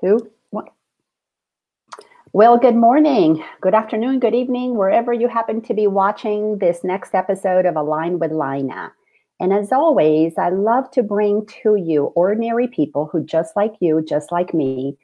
two, What? Well, good morning, good afternoon, good evening, wherever you happen to be watching this next episode of Align with Lina. And as always, I love to bring to you ordinary people who, just like you, just like me,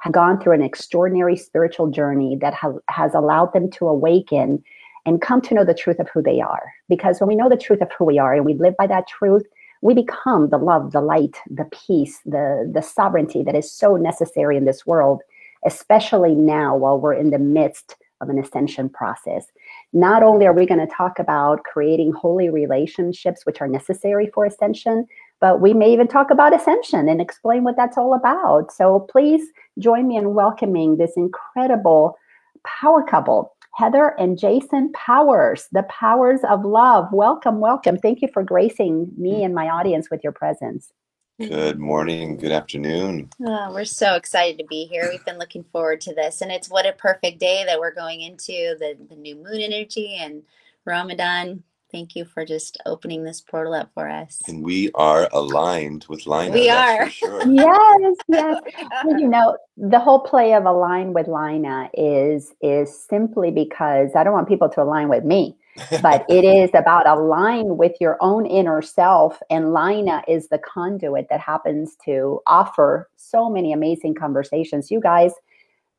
have gone through an extraordinary spiritual journey that ha- has allowed them to awaken and come to know the truth of who they are. Because when we know the truth of who we are and we live by that truth, we become the love, the light, the peace, the, the sovereignty that is so necessary in this world, especially now while we're in the midst of an ascension process. Not only are we going to talk about creating holy relationships, which are necessary for ascension, but we may even talk about ascension and explain what that's all about. So please join me in welcoming this incredible power couple. Heather and Jason Powers, the powers of love. Welcome, welcome. Thank you for gracing me and my audience with your presence. Good morning, good afternoon. Oh, we're so excited to be here. We've been looking forward to this, and it's what a perfect day that we're going into the, the new moon energy and Ramadan. Thank you for just opening this portal up for us. And we are aligned with Lina. We are. Sure. yes, yes. Well, you know, the whole play of align with Lina is is simply because I don't want people to align with me, but it is about align with your own inner self. And Lina is the conduit that happens to offer so many amazing conversations. You guys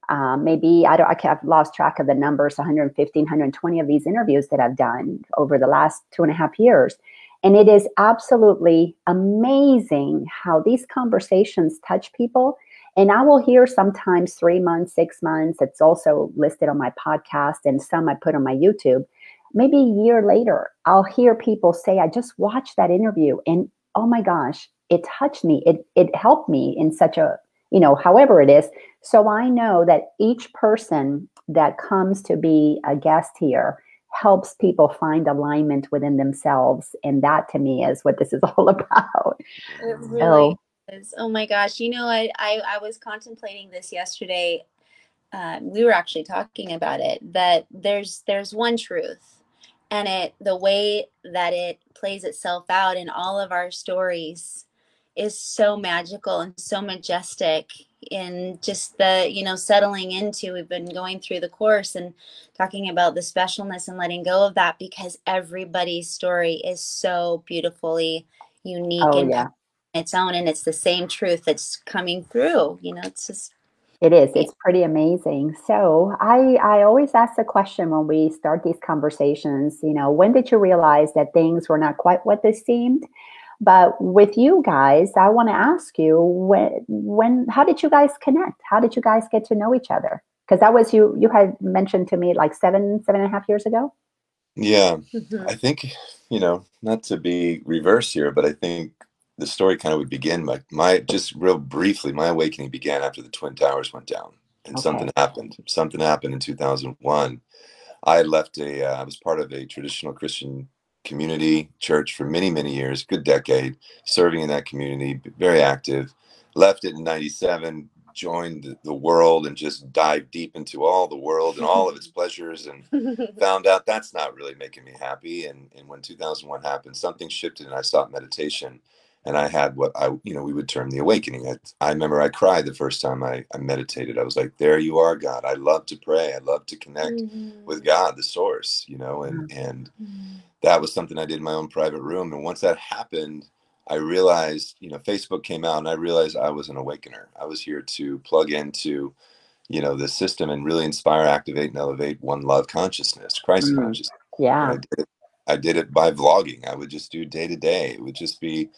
um, maybe I don't, I have lost track of the numbers, 115, 120 of these interviews that I've done over the last two and a half years. And it is absolutely amazing how these conversations touch people. And I will hear sometimes three months, six months. It's also listed on my podcast and some I put on my YouTube. Maybe a year later, I'll hear people say, I just watched that interview and oh my gosh, it touched me. It, it helped me in such a you know, however it is. So I know that each person that comes to be a guest here helps people find alignment within themselves. And that to me is what this is all about. It really so, is. Oh my gosh. You know, I, I, I was contemplating this yesterday. Um, we were actually talking about it that there's there's one truth and it the way that it plays itself out in all of our stories is so magical and so majestic in just the you know settling into we've been going through the course and talking about the specialness and letting go of that because everybody's story is so beautifully unique oh, and yeah. its own and it's the same truth that's coming through you know it's just it is. It's pretty amazing. So i i always ask the question when we start these conversations you know when did you realize that things were not quite what they seemed but with you guys, I want to ask you when, when, how did you guys connect? How did you guys get to know each other? Because that was you, you had mentioned to me like seven, seven and a half years ago. Yeah, mm-hmm. I think you know, not to be reverse here, but I think the story kind of would begin. My, my just real briefly, my awakening began after the Twin Towers went down, and okay. something happened. Something happened in 2001. I had left a. Uh, I was part of a traditional Christian community church for many many years good decade serving in that community very active. Left it in 97 joined the world and just dived deep into all the world and all of its pleasures and found out that's not really making me happy. And, and when 2001 happened something shifted and i sought meditation and i had what i you know we would term the awakening i, I remember i cried the first time I, I meditated i was like there you are god i love to pray i love to connect mm-hmm. with god the source you know and mm-hmm. and mm-hmm that was something I did in my own private room. And once that happened, I realized, you know, Facebook came out and I realized I was an awakener. I was here to plug into, you know, the system and really inspire, activate, and elevate one love consciousness, Christ mm, consciousness. Yeah. I did, it, I did it by vlogging. I would just do day to day. It would just be,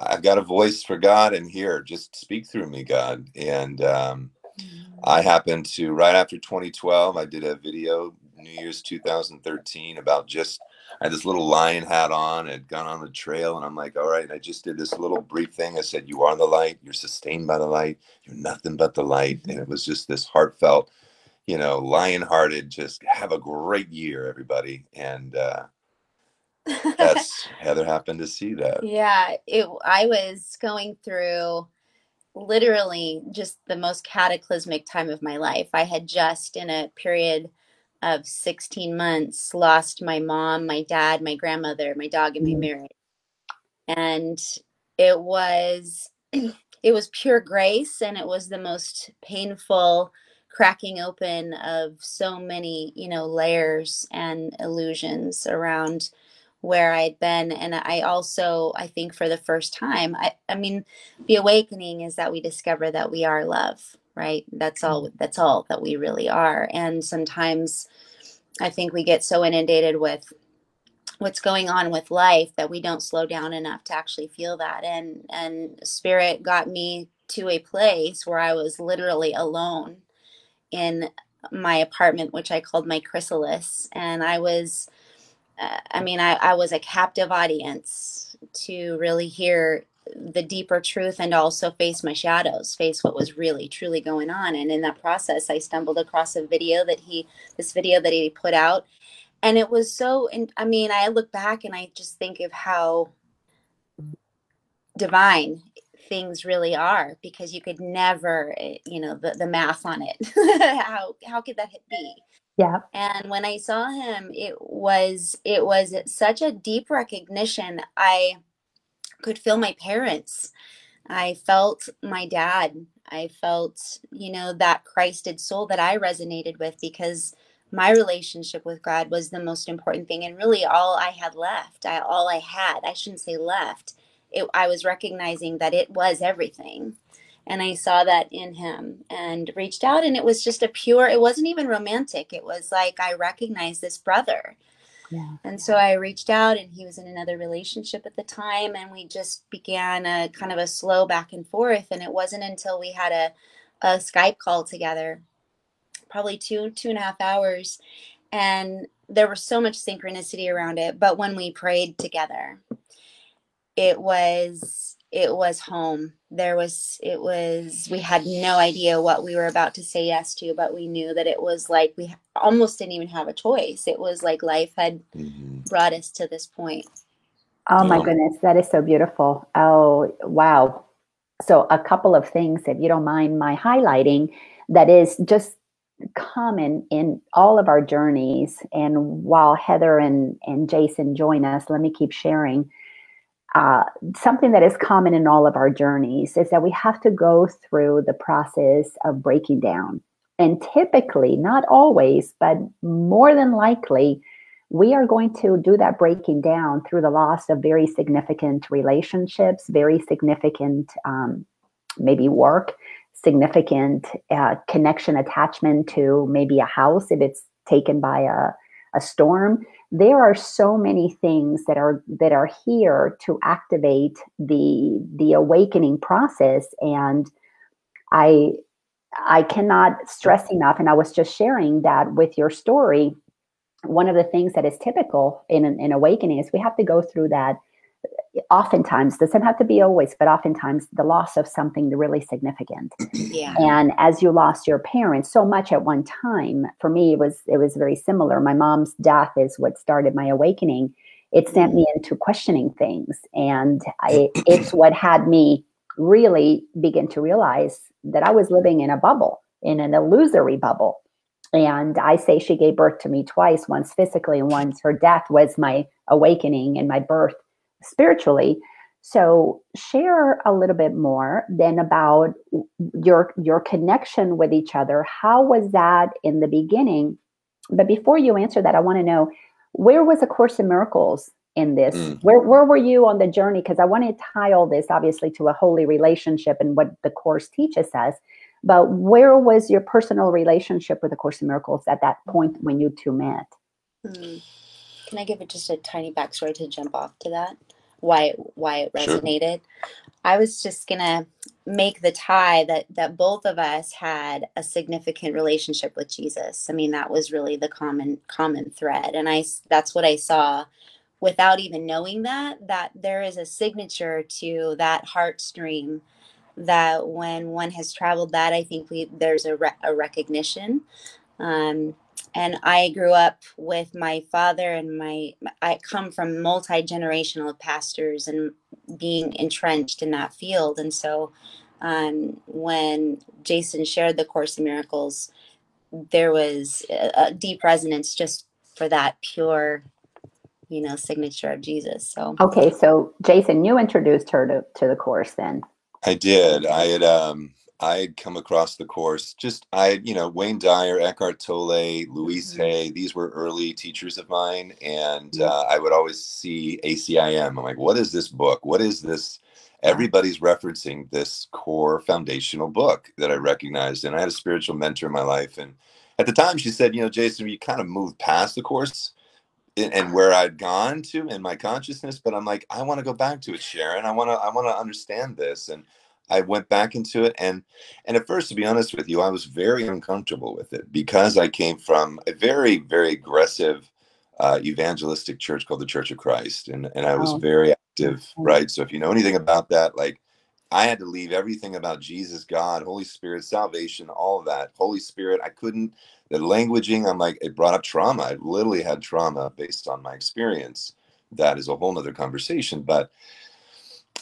I've got a voice for God and here, just speak through me, God. And um, I mm. happened to, right after 2012, I did a video, New Year's 2013, about just I had this little lion hat on, had gone on the trail, and I'm like, all right. And I just did this little brief thing. I said, You are the light, you're sustained by the light, you're nothing but the light. And it was just this heartfelt, you know, lion hearted, just have a great year, everybody. And uh that's Heather happened to see that. Yeah, it I was going through literally just the most cataclysmic time of my life. I had just in a period of 16 months lost my mom, my dad, my grandmother, my dog, and my mm. marriage. And it was it was pure grace and it was the most painful cracking open of so many you know layers and illusions around where i'd been and i also i think for the first time i i mean the awakening is that we discover that we are love right? That's mm-hmm. all that's all that we really are and sometimes i think we get so inundated with what's going on with life that we don't slow down enough to actually feel that and and spirit got me to a place where i was literally alone in my apartment which i called my chrysalis and i was uh, i mean I, I was a captive audience to really hear the deeper truth and also face my shadows face what was really truly going on. And in that process i stumbled across a video that he this video that he put out. And it was so and i mean i look back and i just think of how divine things really are because you could never eh, you know the, the math on it. How how could that be yeah and when i saw him it was it was such a deep recognition i could feel my parents i felt my dad i felt you know that christed soul that i resonated with because my relationship with God was the most important thing and really all I had left. I, all I had, I shouldn't say left. It, I was recognizing that it was everything. And I saw that in him and reached out and it was just a pure it wasn't even romantic. It was like I recognized this brother. Yeah. And so I reached out and he was in another relationship at the time and we just began a kind of a slow back and forth and it wasn't until we had a a Skype call together probably two two and a half hours and there was so much synchronicity around it but when we prayed together it was it was home there was it was we had no idea what we were about to say yes to but we knew that it was like we almost didn't even have a choice it was like life had mm-hmm. brought us to this point oh my goodness that is so beautiful oh wow so a couple of things if you don't mind my highlighting that is just common in all of our journeys. And while Heather and, and Jason join us, let me keep sharing. Uh, something that is common in all of our journeys is that we have to go through the process of breaking down. And typically, not always, but more than likely, we are going to do that breaking down through the loss of very significant relationships, very significant, um, maybe work, significant uh, connection attachment to maybe a house if it's taken by a, a storm there are so many things that are that are here to activate the the awakening process. And i i cannot stress enough and i was just sharing that with your story. One of the things that is typical in an in awakening is we have to go through that oftentimes doesn't have to be always but oftentimes the loss of something really significant. Yeah. And as you lost your parents so much at one time for me it was it was very similar. My mom's death is what started my awakening. It sent mm-hmm. me into questioning things and I, it's what had me really begin to realize that i was living in a bubble in an illusory bubble. And i say she gave birth to me twice once physically and once her death was my awakening and my birth spiritually. So share a little bit more then about your your connection with each other. How was that in the beginning? But before you answer that, I want to know where was a Course in Miracles in this? Mm. Where where were you on the journey? Because I want to tie all this obviously to a holy relationship and what the Course teaches us. But where was your personal relationship with the Course in Miracles at that point when you two met? Mm. Can I give it just a tiny backstory to jump off to that? Why why it resonated. Sure. I was just gonna make the tie that that both of us had a significant relationship with Jesus. I mean, that was really the common common thread, and I that's what I saw without even knowing that that there is a signature to that heart stream that when one has traveled that i think we there's a, re- a recognition um, and I grew up with my father and my I come from multi generational pastors and being entrenched in that field, and so um, when Jason shared the Course in Miracles, there was a, a deep resonance just for that pure, you know, signature of Jesus. So okay, so Jason, you introduced her to to the course then. I did. I had um I had come across the course. Just I, you know, Wayne Dyer, Eckhart Tolle, Louise Mhm. Hay. These were early teachers of mine, and uh, I would always see ACIM. I'm like, what is this book? What is this? Everybody's referencing this core foundational book that I recognized, and I had a spiritual mentor in my life, and at the time she said, you know, Jason, you kind of moved past the course and and where I'd gone to in my consciousness, but I'm like, I want to go back to it, Sharon. I want to, I want to understand this. And I went back into it. And, and at first, to be honest with you, I was very uncomfortable with it because I came from a very, very aggressive uh, evangelistic church called the Church of Christ. And, and I was Oh. very active, Mhm. right? So if you know anything about that, like I had to leave everything about Jesus, God, Holy Spirit, salvation, all of that. Holy Spirit, I couldn't the languaging i'm like it brought up trauma i literally had trauma based on my experience that is a whole nother conversation but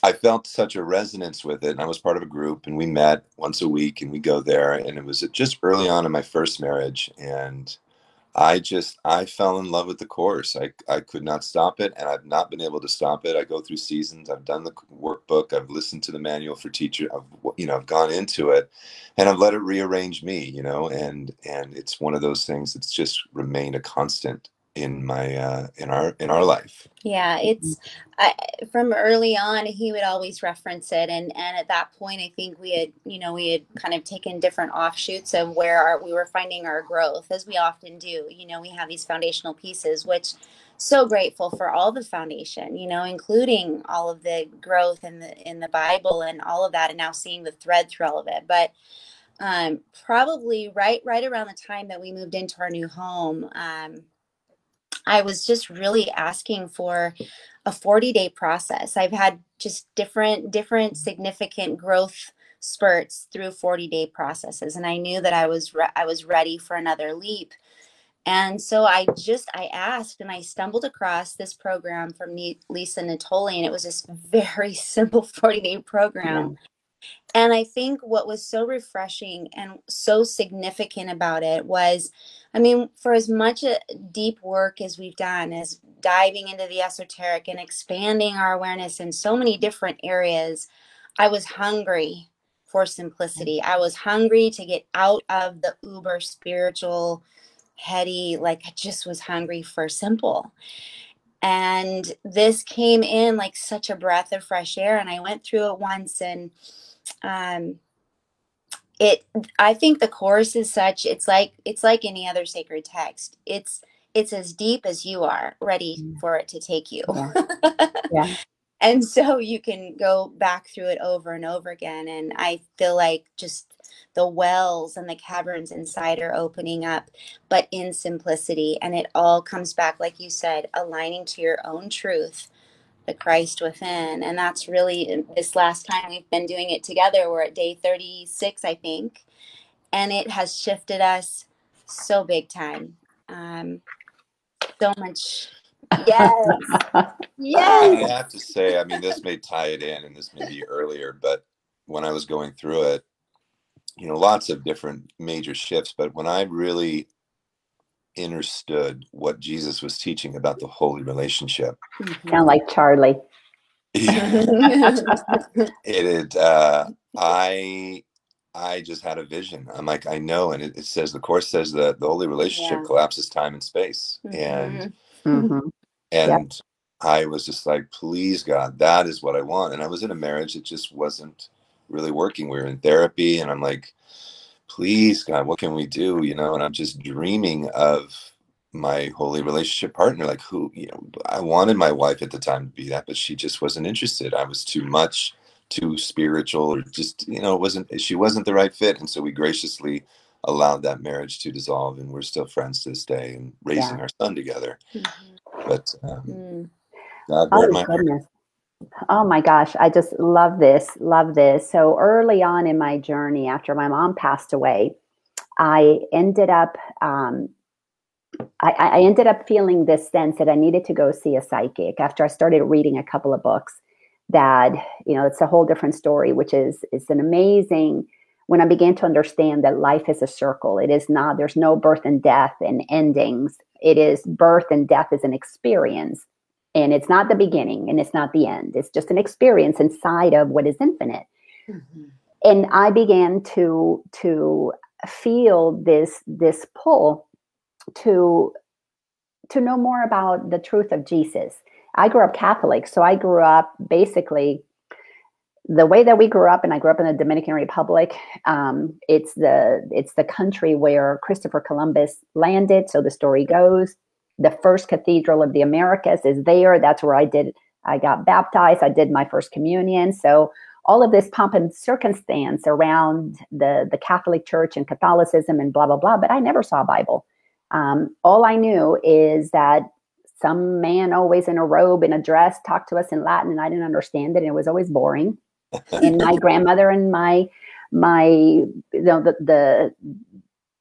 i felt such a resonance with it and i was part of a group and we met once a week and we go there and it was just early on in my first marriage and i just i fell in love with the course. I, I could not stop it and i've not been able to stop it. I go through seasons. I've done the workbook. I've listened to the manual for teacher i've you know i've gone into it and I've let it rearrange me, you know, and and it's one of those things that's just remained a constant in my uh in our in our life. Yeah, it's I, from early on. He would always reference it, and and at that point, I think we had you know we had kind of taken different offshoots of where our, we were finding our growth, as we often do. You know, we have these foundational pieces, which so grateful for all the foundation. You know, including all of the growth in the in the Bible and all of that, and now seeing the thread through all of it, but um, probably right right around the time that we moved into our new home um, i was just really asking for a 40 day process. I've had just different different significant growth spurts through 40 day processes and i knew that i was re- i was ready for another leap. And so i just i asked and i stumbled across this program from lisa natoli and it was this very simple 40 day program and I think what was so refreshing and so significant about it was, I mean, for as much uh, deep work as we've done, as diving into the esoteric and expanding our awareness in so many different areas, I was hungry for simplicity. I was hungry to get out of the uber spiritual, heady, like I just was hungry for simple. And this came in like such a breath of fresh air. And I went through it once and um it i think the course is such it's like it's like any other sacred text it's it's as deep as you are ready Mm. for it to take you Yeah. Yeah. and so you can go back through it over and over again and i feel like just the wells and the caverns inside are opening up but in simplicity and it all comes back like you said aligning to your own truth the Christ within. And that's really this last time we've been doing it together. We're at day 36, I think. And it has shifted us so big time. Um, so much. Yes. Yes. I have to say, I mean, this may tie it in, and this may be earlier, but when I was going through it, you know, lots of different major shifts, but when I really understood what Jesus was teaching about the holy relationship, Sound like Charlie. it had uh i i just had a vision. I'm like i know and it, it says the course says that the holy relationship Yeah. collapses time and space. And Mhm. and i was just like please god that is what i want. And i was in a marriage that just wasn't really working. We were in therapy and i'm like please god what can we do you know and i'm just dreaming of my holy relationship partner like who you know i wanted my wife at the time to be that but she just wasn't interested i was too much too spiritual or just you know it wasn't she wasn't the right fit and so we graciously allowed that marriage to dissolve and we're still friends to this day and raising Yeah. our son together Mhm. but um, Mm. god Oh my goodness. Oh my gosh, I just love this, love this. So early on in my journey, after my mom passed away, I ended up, um, I, I ended up feeling this sense that I needed to go see a psychic. After I started reading a couple of books, that you know, it's a whole different story, which is it's an amazing. When I began to understand that life is a circle, it is not. There's no birth and death and endings. It is birth and death is an experience and it's not the beginning and it's not the end it's just an experience inside of what is infinite Mm-hmm. And I began to to feel this this pull to to know more about the truth of Jesus. I grew up Catholic, so I grew up basically the way that we grew up, and I grew up in the Dominican Republic. Um, it's the it's the country where Christopher Columbus landed. So the story goes, the first cathedral of the Americas is there. That's where I did. I got baptized. I did my first communion. So all of this pomp and circumstance around the the Catholic Church and Catholicism and blah blah blah. But I never saw a Bible. Um, all I knew is that some man always in a robe in a dress talked to us in Latin, and I didn't understand it. And it was always boring. and my grandmother and my my you know the the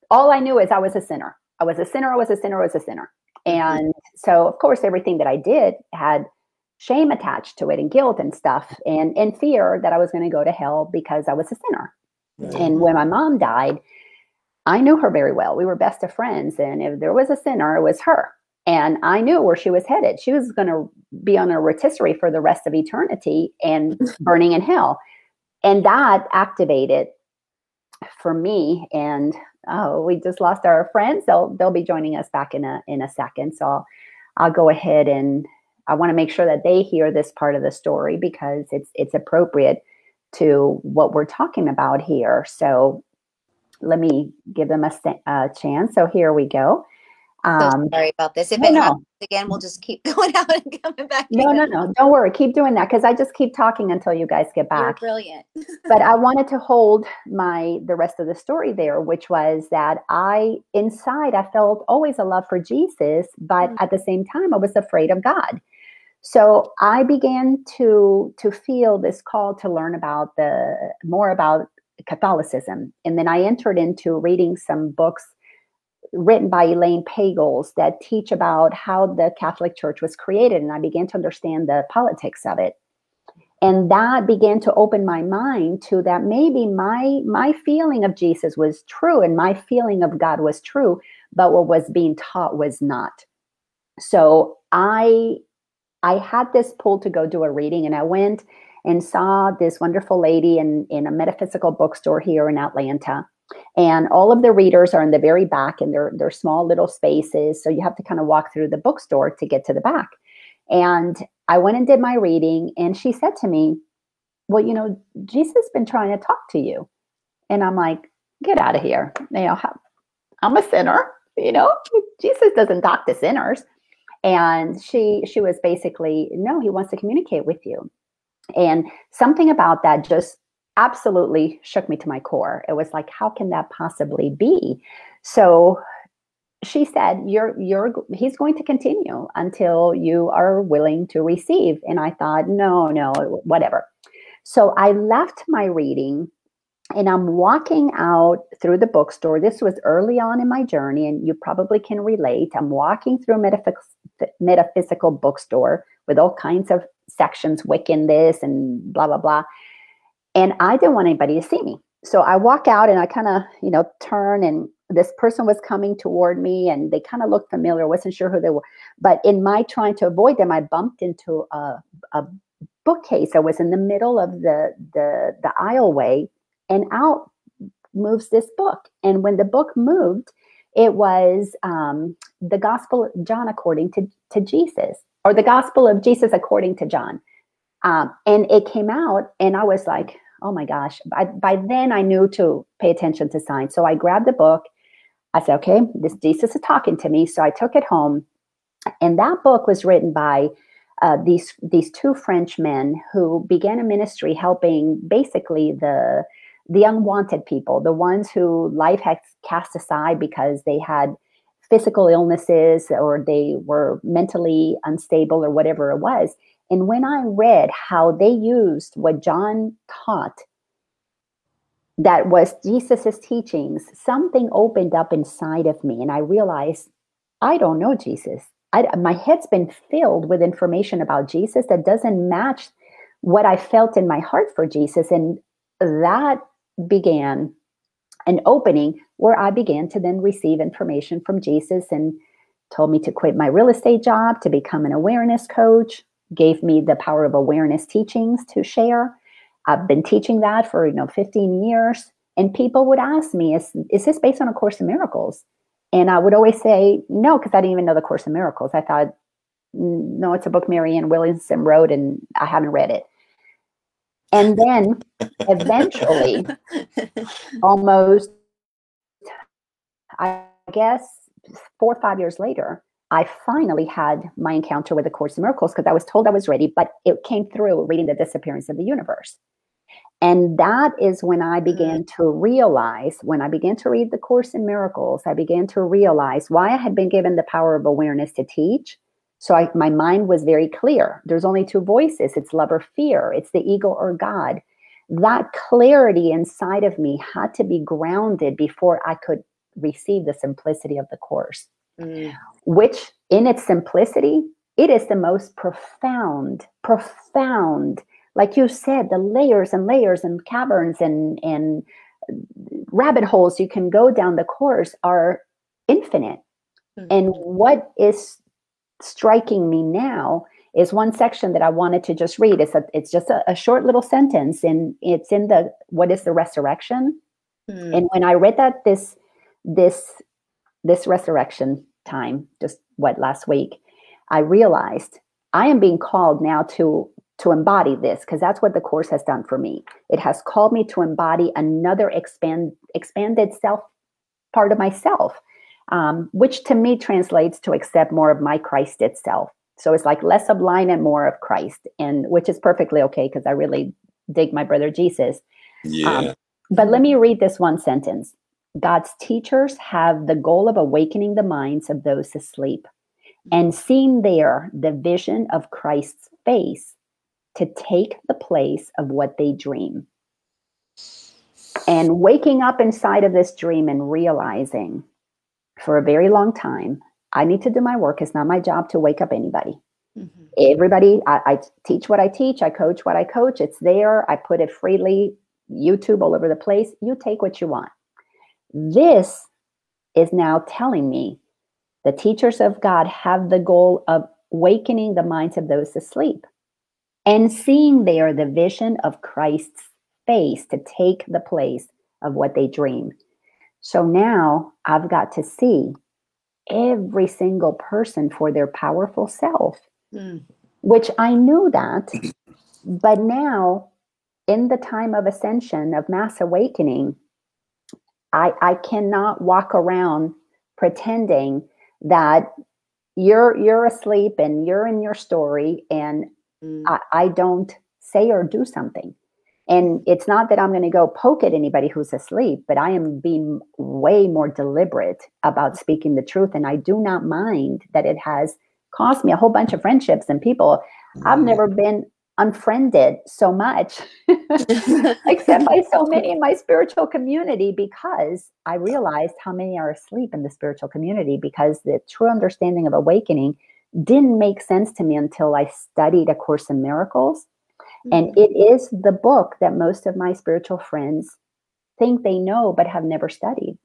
all I knew is I was a sinner. I was a sinner. I was a sinner. I was a sinner. Mm-hmm. And so, of course, everything that I did had shame attached to it and guilt and stuff and, and fear that I was going to go to hell because I was a sinner. Mm-hmm. And when my mom died, I knew her very well. We were best of friends. And if there was a sinner, it was her. And I knew where she was headed. She was going to be on a rotisserie for the rest of eternity and burning in hell. And that activated for me and oh we just lost our friends they'll they'll be joining us back in a in a second so I'll, I'll go ahead and I want to make sure that they hear this part of the story because it's it's appropriate to what we're talking about here. So let me give them a, a chance. So here we go. Um, so sorry about this. If it no. happens again, we'll just keep going out and coming back. No, no, no. Don't worry. Keep doing that because I just keep talking until you guys get back. You're brilliant. but I wanted to hold my the rest of the story there, which was that I inside I felt always a love for Jesus, but mm-hmm. at the same time I was afraid of God. So I began to to feel this call to learn about the more about Catholicism, and then I entered into reading some books written by Elaine Pagels that teach about how the Catholic Church was created, and I began to understand the politics of it. And that began to open my mind to that maybe my my feeling of Jesus was true and my feeling of God was true, but what was being taught was not. So I I had this pull to go do a reading, and I went and saw this wonderful lady in, in a metaphysical bookstore here in Atlanta. And all of the readers are in the very back, and they're, they're small little spaces. So you have to kind of walk through the bookstore to get to the back. And I went and did my reading, and she said to me, Well, you know, Jesus has been trying to talk to you. And I'm like, Get out of here. You know, I'm a sinner. You know, Jesus doesn't talk to sinners and she she was basically no he wants to communicate with you and something about that just absolutely shook me to my core it was like how can that possibly be so she said you're you're he's going to continue until you are willing to receive and i thought no no whatever so i left my reading and I'm walking out through the bookstore. This was early on in my journey, and you probably can relate. I'm walking through a metaph- metaphysical bookstore with all kinds of sections, Wiccan this and blah, blah, blah. And I didn't want anybody to see me. So I walk out and I kind of, you know, turn and this person was coming toward me and they kind of looked familiar. Wasn't sure who they were. But in my trying to avoid them, I bumped into a, a bookcase that was in the middle of the, the, the aisleway and out moves this book. And when the book moved, it was um, the Gospel of John according to, to Jesus, or the Gospel of Jesus according to John. Um, and it came out, and I was like, oh my gosh. By, by then, I knew to pay attention to signs. So I grabbed the book. I said, okay, this Jesus is talking to me. So I took it home. And that book was written by uh, these these two French men who began a ministry helping basically the the unwanted people, the ones who life had cast aside because they had physical illnesses or they were mentally unstable or whatever it was. And when I read how they used what John taught, that was Jesus's teachings, something opened up inside of me. And I realized I don't know Jesus. I, my head's been filled with information about Jesus that doesn't match what I felt in my heart for Jesus. And that began an opening where I began to then receive information from Jesus and told me to quit my real estate job to become an awareness coach, gave me the power of awareness teachings to share. I've been teaching that for you know 15 years, and people would ask me, "Is is this based on a Course in Miracles?" And I would always say no, because I didn't even know the Course in Miracles. I thought, mm, no, it's a book Marianne Williamson wrote, and I haven't read it. And then eventually, almost, I guess, four or five years later, I finally had my encounter with the Course in Miracles because I was told I was ready, but it came through reading The Disappearance of the Universe. And that is when I began mm. to realize, when I began to read The Course in Miracles, I began to realize why I had been given the power of awareness to teach. So I, my mind was very clear. There's only two voices it's love or fear, it's the ego or God. That clarity inside of me had to be grounded before I could receive the simplicity of the Course, mm. which in its simplicity, it is the most profound, profound like you said, the layers and layers and caverns and and rabbit holes you can go down the course are infinite. Mm-hmm. And what is striking me now is one section that I wanted to just read. It's a, it's just a, a short little sentence, and it's in the what is the resurrection. Mm. And when I read that this this this resurrection time, just what last week, I realized I am being called now to to embody this because that's what the course has done for me. It has called me to embody another expand expanded self part of myself, um, which to me translates to accept more of my Christ itself. So it's like less of line and more of Christ, and which is perfectly okay because I really dig my brother Jesus. Yeah. Um, but let me read this one sentence. God's teachers have the goal of awakening the minds of those asleep and seeing there the vision of Christ's face to take the place of what they dream. And waking up inside of this dream and realizing for a very long time, I need to do my work. It's not my job to wake up anybody. Mm-hmm. Everybody, I, I, teach what I teach, I coach what I coach. It's there. I put it freely, YouTube all over the place. You take what you want. This is now telling me the teachers of God have the goal of awakening the minds of those asleep and seeing there the vision of Christ's face to take the place of what they dreamed. So now I've got to see every single person for their powerful self, mm. which I knew that. But now, in the time of ascension, of mass awakening, I, I cannot walk around pretending that you're you're asleep and you're in your story and mm. I, I don't say or do something. And it's not that I'm going to go poke at anybody who's asleep, but I am being way more deliberate about speaking the truth. And I do not mind that it has cost me a whole bunch of friendships and people. Mm. I've never been unfriended so much, except by so many in my spiritual community, because I realized how many are asleep in the spiritual community because the true understanding of awakening didn't make sense to me until I studied A Course in Miracles. Mm-hmm. And it is the book that most of my spiritual friends think they know but have never studied.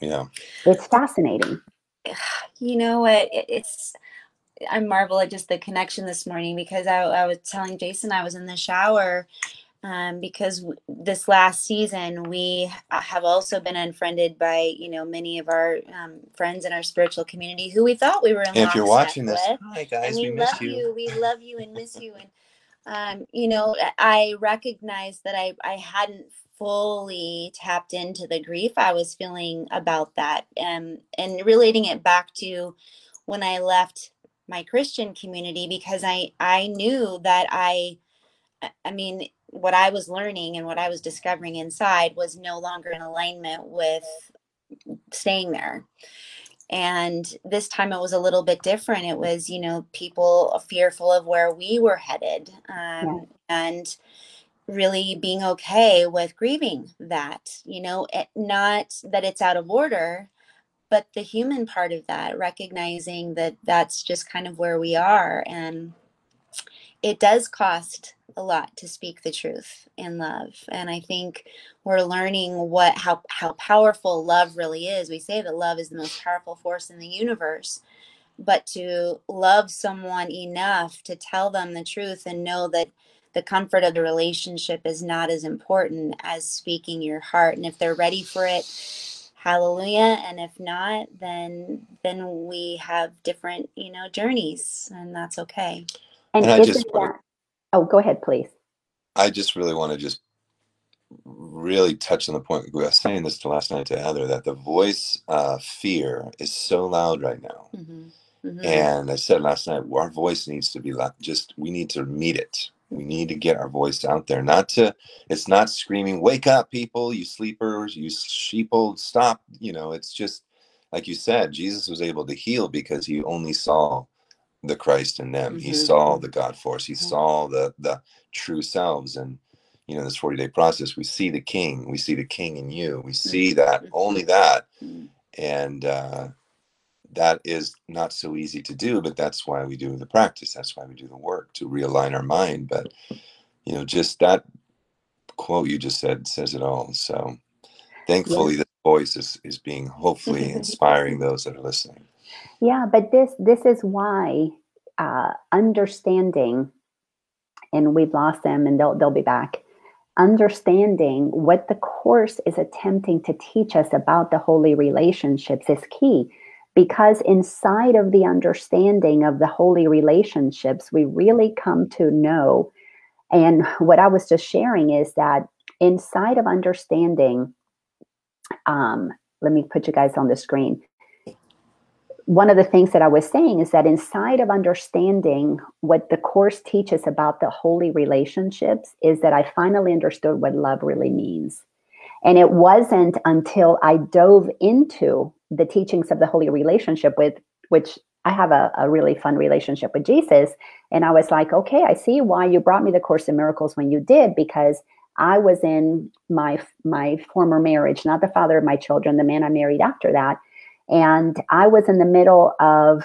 Yeah. It's fascinating. You know what? It's, I marvel at just the connection this morning because I, I was telling Jason I was in the shower um, because w- this last season we have also been unfriended by you know many of our um, friends in our spiritual community who we thought we were in. if you're watching this, with. hi guys, we, we miss love you. you. We love you and miss you. And um, you know, I recognized that I I hadn't fully tapped into the grief I was feeling about that, and um, and relating it back to when I left my Christian community because I I knew that I I mean what I was learning and what I was discovering inside was no longer in alignment with staying there. And this time it was a little bit different. It was, you know, people fearful of where we were headed um, yeah. and really being okay with grieving that, you know, it, not that it's out of order, but the human part of that, recognizing that that's just kind of where we are. And it does cost a lot to speak the truth in love and i think we're learning what how how powerful love really is we say that love is the most powerful force in the universe but to love someone enough to tell them the truth and know that the comfort of the relationship is not as important as speaking your heart. And if they're ready for it, hallelujah. And if not, then then we have different, you know, journeys and that's okay. And, And I just wanna- that, oh, go ahead, please. I just really want to just really touch on the point. We were saying this to last night to Heather that the voice uh, fear is so loud right now. Mhm. Mhm. And I said last night, our voice needs to be loud. Just we need to meet it. We need to get our voice out there. Not to. It's not screaming, "Wake up, people! You sleepers! You sheeple! Stop!" You know. It's just like you said. Jesus was able to heal because he only saw the Christ in them. He Mhm. saw the God force. He Mhm. saw the the true selves. And you know, this forty day process, we see the King. We see the King in you. We see that only that Mhm. and uh, that is not so easy to do but that's why we do the practice. That's why we do the work to realign our mind. But you know just that quote you just said says it all. So thankfully the voice is is being hopefully inspiring those that are listening. Yeah, but this this is why uh, understanding, and we've lost them, and they'll they'll be back. Understanding what the course is attempting to teach us about the holy relationships is key, because inside of the understanding of the holy relationships, we really come to know. And what I was just sharing is that inside of understanding, um, let me put you guys on the screen one of the things that I was saying is that inside of understanding what the course teaches about the holy relationships is that I finally understood what love really means. And it wasn't until I dove into the teachings of the holy relationship with which I have a, a really fun relationship with Jesus. And I was like, okay, I see why you brought me the Course in Miracles when you did, because I was in my my former marriage, not the father of my children, the man I married after that. And I was in the middle of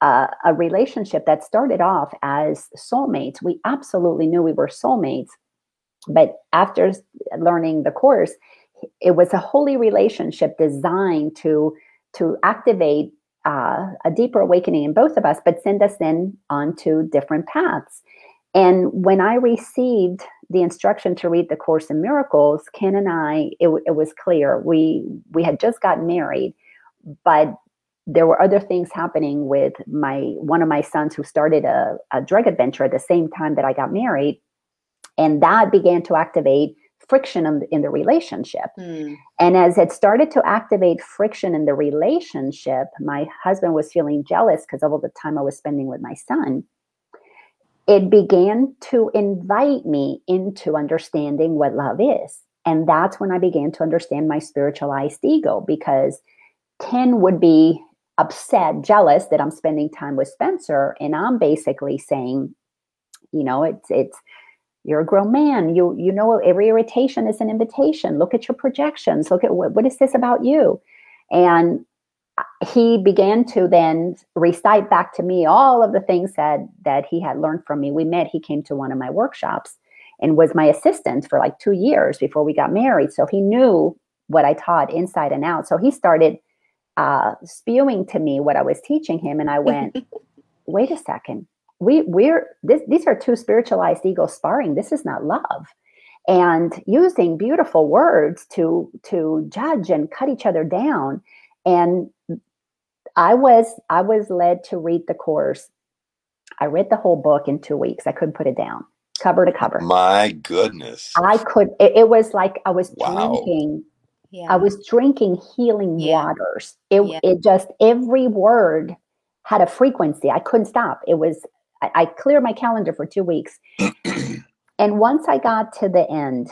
uh, a relationship that started off as soulmates. We absolutely knew we were soulmates. But after learning the course, it was a holy relationship designed to, to activate uh, a deeper awakening in both of us, but send us then onto different paths. And when I received the instruction to read the Course in Miracles, Ken and I, it, it was clear we we had just gotten married, but there were other things happening with my one of my sons who started a, a drug adventure at the same time that I got married, and that began to activate friction in, in the relationship. Hmm. And as it started to activate friction in the relationship, my husband was feeling jealous because of all the time I was spending with my son. It began to invite me into understanding what love is. And that's when I began to understand my spiritualized ego because Ken would be upset, jealous that I'm spending time with Spencer. And I'm basically saying, you know, it's, it's, you're a grown man. You you know every irritation is an invitation. Look at your projections. Look at what, what is this about you? And he began to then recite back to me all of the things that that he had learned from me. We met. He came to one of my workshops and was my assistant for like two years before we got married. So he knew what I taught inside and out. So he started uh, spewing to me what I was teaching him, and I went, "Wait a second we we're this, these are two spiritualized ego sparring this is not love and using beautiful words to to judge and cut each other down and i was i was led to read the course i read the whole book in two weeks i couldn't put it down cover to cover my goodness i could it, it was like i was Wow. drinking Yeah. I was drinking healing Yeah. waters. It Yeah. it just every word had a frequency. I couldn't stop. It was I, I cleared my calendar for two weeks. and once I got to the end,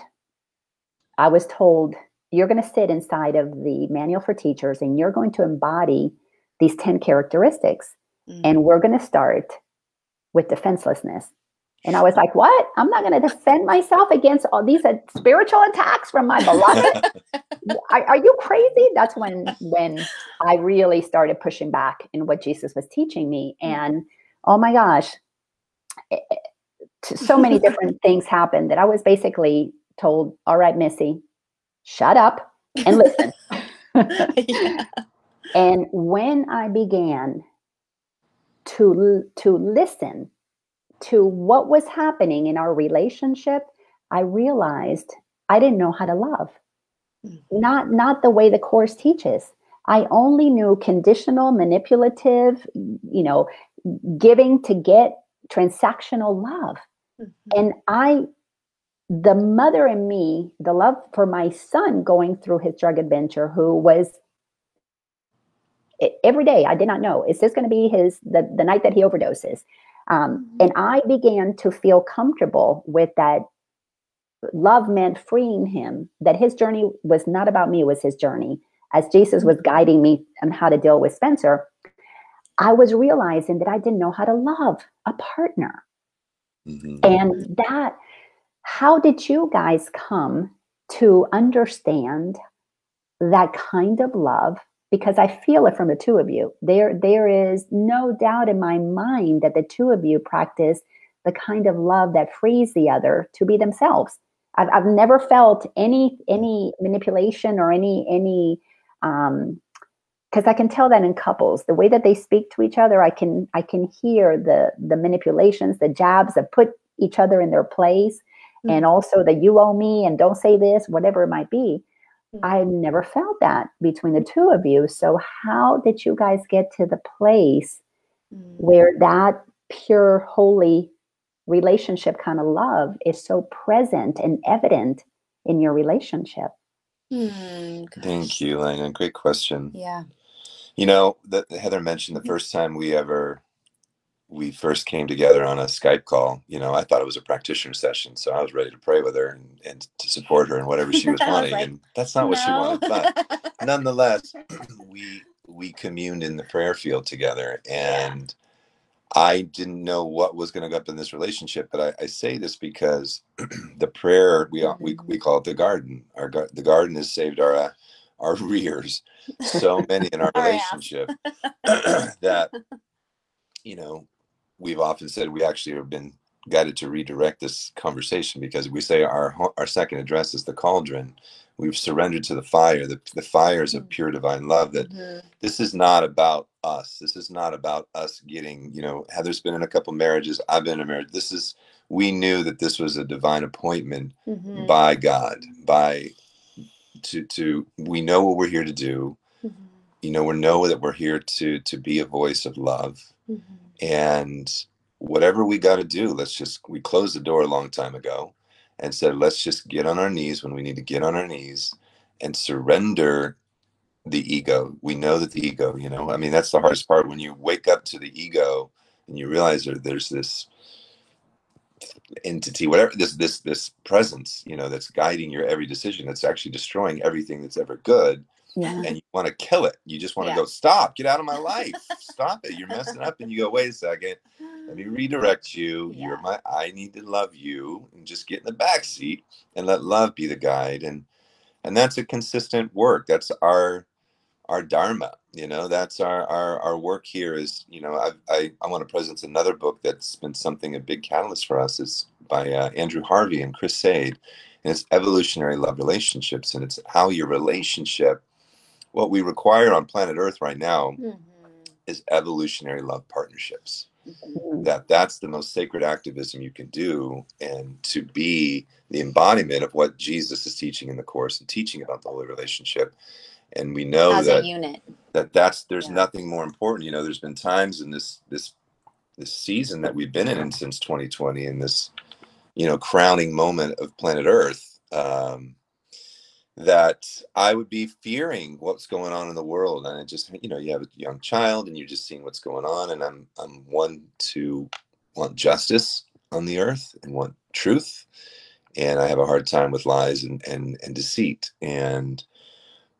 I was told you're going to sit inside of the manual for teachers and you're going to embody these 10 characteristics. Mm. And we're going to start with defenselessness. And I was like, what? I'm not going to defend myself against all these uh, spiritual attacks from my beloved are, are you crazy that's when when i really started pushing back in what jesus was teaching me and oh my gosh it- it- so many different things happened that i was basically told all right missy shut up and listen yeah. and when i began to to listen to what was happening in our relationship, I realized I didn't know how to love. Mm-hmm. Not not the way the course teaches. I only knew conditional, manipulative, you know, giving to get transactional love. Mm-hmm. And I the mother in me, the love for my son going through his drug adventure, who was every day, I did not know, is this going to be his the, the night that he overdoses? Um, mm-hmm. and I began to feel comfortable with that love meant freeing him, that his journey was not about me, it was his journey. As Jesus was mm-hmm. guiding me on how to deal with Spencer, I was realizing that I didn't know how to love a partner. Mm-hmm. And that how did you guys come to understand that kind of love? Because I feel it from the two of you. There, there is no doubt in my mind that the two of you practice the kind of love that frees the other to be themselves. I've, I've never felt any any manipulation or any any um, because I can tell that in couples, the way that they speak to each other, I can I can hear the the manipulations, the jabs that put each other in their place mm-hmm. and also that you owe me and don't say this, whatever it might be. Mm-hmm. I've never felt that between the two of you. So, how did you guys get to the place mm-hmm. where that pure, holy relationship kind of love is so present and evident in your relationship? Mm, Thank you, Lena. Great question. Yeah. You know, that Heather mentioned the mm-hmm. first time we ever we first came together on a Skype call, you know, I thought it was a practitioner session. So I was ready to pray with her and, and to support her in whatever she was wanting. Like, and that's not no. what she wanted. But nonetheless, we we communed in the prayer field together. And yeah. I didn't know what was going to go up in this relationship. But I, I say this because the prayer, we, mm-hmm. we, we call it the garden. Our The garden has saved our, uh, our rears so many in our relationship that you know we've often said we actually have been guided to redirect this conversation because we say our our second address is the cauldron we've surrendered to the fire the, the fires of mm. pure divine love that mm-hmm. this is not about us this is not about us getting you know heather's been in a couple marriages i've been in a marriage this is we knew that this was a divine appointment mm-hmm. by god by to to we know what we're here to do. Mm-hmm. you know we know that we're here to to be a voice of love. Mm-hmm. And whatever we got to do let's just we closed the door a long time ago and said let's just get on our knees when we need to get on our knees and surrender the ego. We know that the ego you know i mean that's the hardest part. When you wake up to the ego and you realize there's this entity whatever this this this presence you know that's guiding your every decision that's actually destroying everything that's ever good yeah. and you want to kill it. You just want to yeah. go, stop, get out of my life, stop it. You're messing up. And you go, wait a second, let me redirect you. Yeah. You're my, I need to love you and just get in the back seat and let love be the guide. And, and that's a consistent work. That's our, our Dharma, you know, that's our, our, our work here is, you know, I, I, I want to present another book that's been something, a big catalyst for us is by uh, Andrew Harvey and Chris Saade. And it's evolutionary love relationships. And it's how your relationship what we require on planet Earth right now mm-hmm. is evolutionary love partnerships. Mm-hmm. That that's the most sacred activism you can do, and to be the embodiment of what Jesus is teaching in the course and teaching about the holy relationship. And we know As that unit. that that's there's yeah. nothing more important. You know, there's been times in this this this season that we've been in since 2020, in this you know crowning moment of planet Earth. Um, that I would be fearing what's going on in the world. And I just, you know, you have a young child and you're just seeing what's going on. And I'm, I'm one to want justice on the earth and want truth. And I have a hard time with lies and, and, and deceit. And,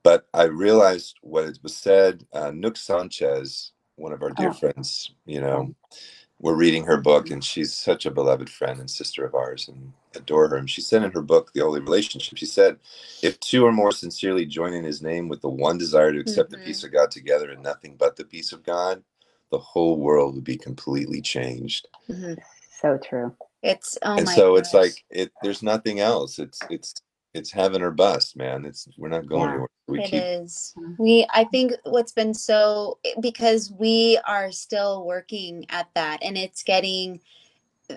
but I realized what it was said, uh, Nouk Sanchez, one of our dear oh. friends, you know, we're reading her book and she's such a beloved friend and sister of ours and adore her. And she said in her book, The Holy Relationship, she said, if two or more sincerely join in his name with the one desire to accept mm-hmm. the peace of God together and nothing but the peace of God, the whole world would be completely changed. Mm-hmm. So true. It's oh and so gosh. it's like it there's nothing else. It's it's it's heaven or bust, man. It's we're not going yeah, anywhere. We it keep... is. We I think what's been so because we are still working at that and it's getting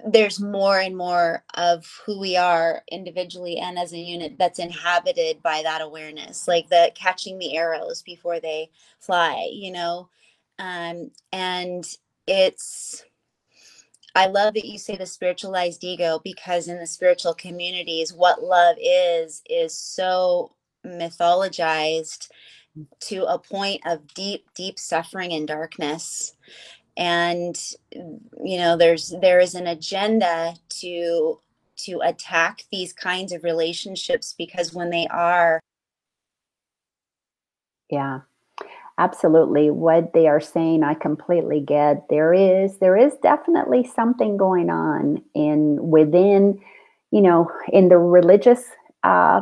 there's more and more of who we are individually and as a unit that's inhabited by that awareness like the catching the arrows before they fly you know um, and it's i love that you say the spiritualized ego because in the spiritual communities what love is is so mythologized to a point of deep deep suffering and darkness. And you know there's there is an agenda to to attack these kinds of relationships because when they are yeah absolutely. What they are saying i completely get. There is there is definitely something going on in within you know in the religious uh,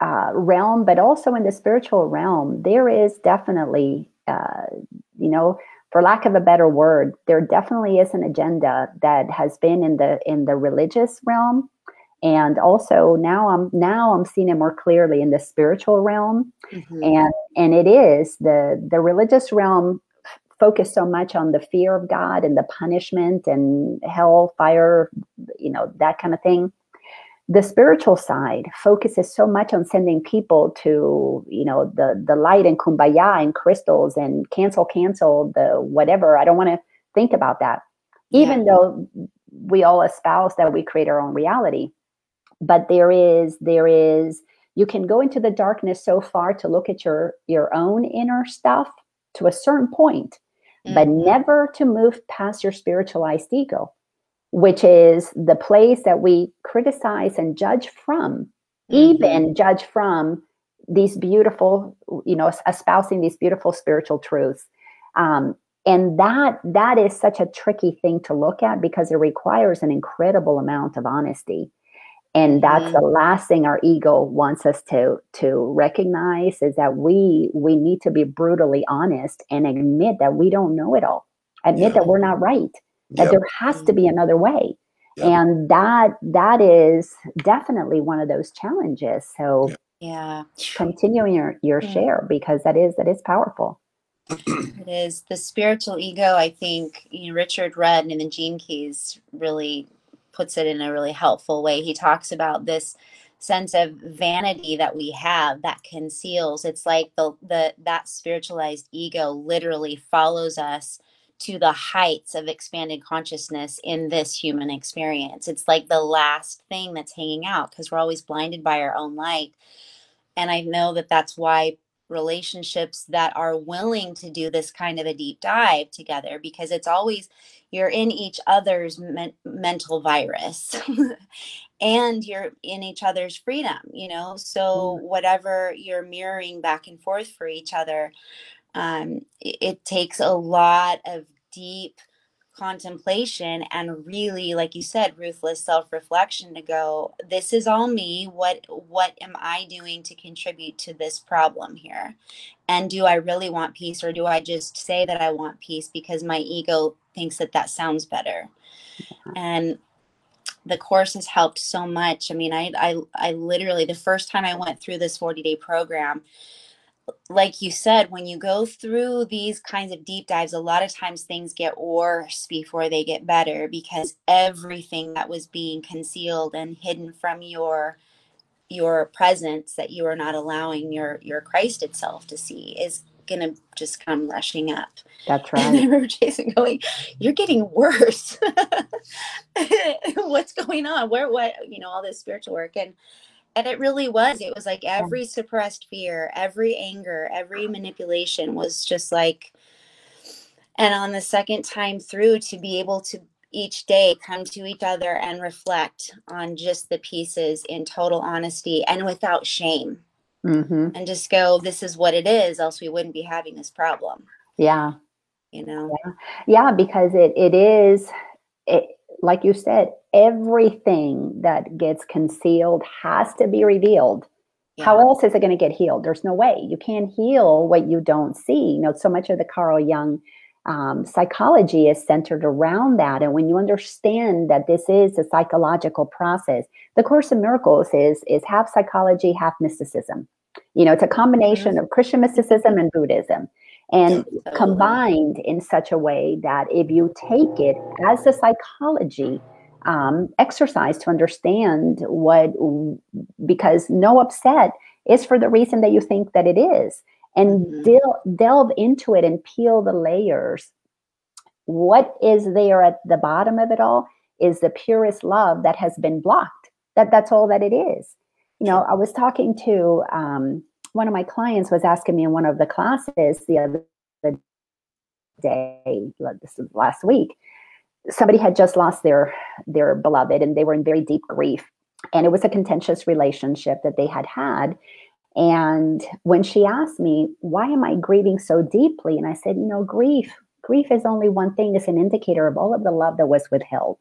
uh, realm but also in the spiritual realm there is definitely uh, you know for lack of a better word, there definitely is an agenda that has been in the in the religious realm, and also now I'm now I'm seeing it more clearly in the spiritual realm, mm-hmm. and and it is the the religious realm focused so much on the fear of God and the punishment and hell, fire, you know that kind of thing. The spiritual side focuses so much on sending people to you know the the light and kumbaya and crystals and cancel cancel the whatever. I don't want to think about that. Even yeah. though we all espouse that we create our own reality but there is there is you can go into the darkness so far to look at your your own inner stuff to a certain point, mm-hmm. but never to move past your spiritualized ego which is the place that we criticize and judge from, mm-hmm. even judge from these beautiful, you know, espousing these beautiful spiritual truths. Um, and that that is such a tricky thing to look at because it requires an incredible amount of honesty and that's mm-hmm. the last thing our ego wants us to to recognize is that we we need to be brutally honest and admit that we don't know it all admit yeah. that we're not right that yep. there has to be another way yep. and that that is definitely one of those challenges so yeah continuing your your yeah. share because that is that is powerful it is the spiritual ego i think you know, richard rudd and the gene keys really puts it in a really helpful way he talks about this sense of vanity that we have that conceals it's like the the that spiritualized ego literally follows us to the heights of expanded consciousness in this human experience. It's like the last thing that's hanging out because we're always blinded by our own light. And I know that that's why relationships that are willing to do this kind of a deep dive together because it's always you're in each other's men- mental virus and you're in each other's freedom you know so mm. whatever you're mirroring back and forth for each other um, it, it takes a lot of deep contemplation and really like you said ruthless self-reflection to go this is all me. What what am i doing to contribute to this problem here? And do i really want peace or do i just say that i want peace because my ego thinks that that sounds better? And the course has helped so much. I mean i i, I literally the first time i went through this 40 day program like you said, when you go through these kinds of deep dives, a lot of times things get worse before they get better because everything that was being concealed and hidden from your your presence that you are not allowing your your Christ itself to see is gonna just come rushing up. That's right. And I remember Jason going, "You're getting worse. What's going on? Where what you know all this spiritual work and." And it really was it was like every suppressed fear every anger every manipulation was just like and on the second time through to be able to each day come to each other and reflect on just the pieces in total honesty and without shame. Mm-hmm. and just go this is what it is else we wouldn't be having this problem. Yeah. You know? Yeah, yeah because it it is it like you said, everything that gets concealed has to be revealed. Yeah. How else is it going to get healed? There's no way. You can't heal what you don't see. You know, so much of the Carl Jung um, psychology is centered around that. And when you understand that this is a psychological process, the Course in Miracles is is half psychology, half mysticism. You know, it's a combination of Christian mysticism and Buddhism, and combined in such a way that if you take it as a psychology um, exercise to understand what, because no upset is for the reason that you think that it is, and mm-hmm. del- delve into it and peel the layers. What is there at the bottom of it all is the purest love that has been blocked. That that's all that it is. You know, I was talking to um, one of my clients was asking me in one of the classes the other day, this last week. Somebody had just lost their their beloved, and they were in very deep grief, and it was a contentious relationship that they had had. And when she asked me, "Why am I grieving so deeply?" and I said, "You know, grief grief is only one thing; it's an indicator of all of the love that was withheld."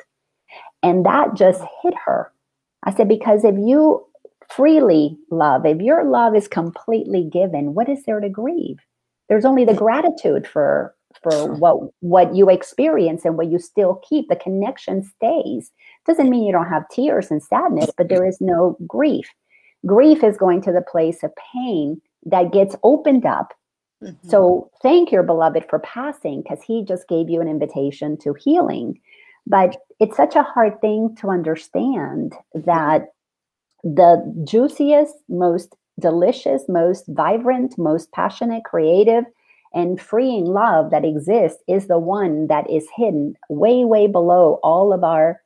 And that just hit her. I said, because if you freely love, if your love is completely given, what is there to grieve? There's only the gratitude for for what what you experience and what you still keep. The connection stays. Doesn't mean you don't have tears and sadness, but there is no grief. Grief is going to the place of pain that gets opened up. Mm-hmm. So thank your beloved for passing because he just gave you an invitation to healing. But it's such a hard thing to understand that the juiciest, most delicious, most vibrant, most passionate, creative, and freeing love that exists is the one that is hidden way, way below all of our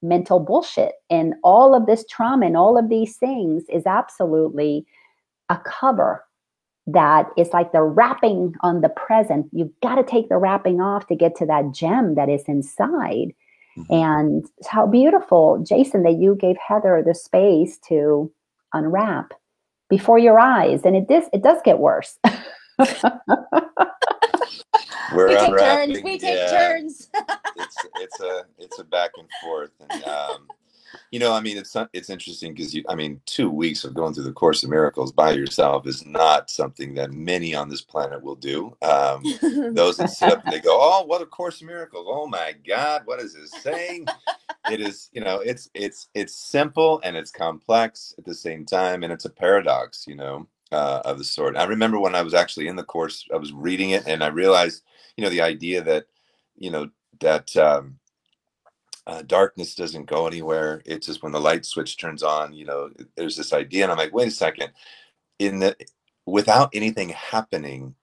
mental bullshit. And all of this trauma and all of these things is absolutely a cover that is like the wrapping on the present. You've got to take the wrapping off to get to that gem that is inside. Mm-hmm. And how beautiful, Jason, that you gave Heather the space to unwrap before your eyes. And it does it does get worse. We're we take turns. We take yeah. turns. it's it's a it's a back and forth, and um, you know, I mean, it's it's interesting because you, I mean, two weeks of going through the Course of Miracles by yourself is not something that many on this planet will do. Um, those that sit up and they go, "Oh, what a Course of Miracles! Oh my God, what is this saying?" it is, you know, it's it's it's simple and it's complex at the same time, and it's a paradox, you know, uh, of the sort. I remember when I was actually in the course, I was reading it, and I realized, you know, the idea that, you know, that. Um, uh, darkness doesn't go anywhere. It's just when the light switch turns on, you know, there's this idea. And I'm like, wait a second. In the without anything happening,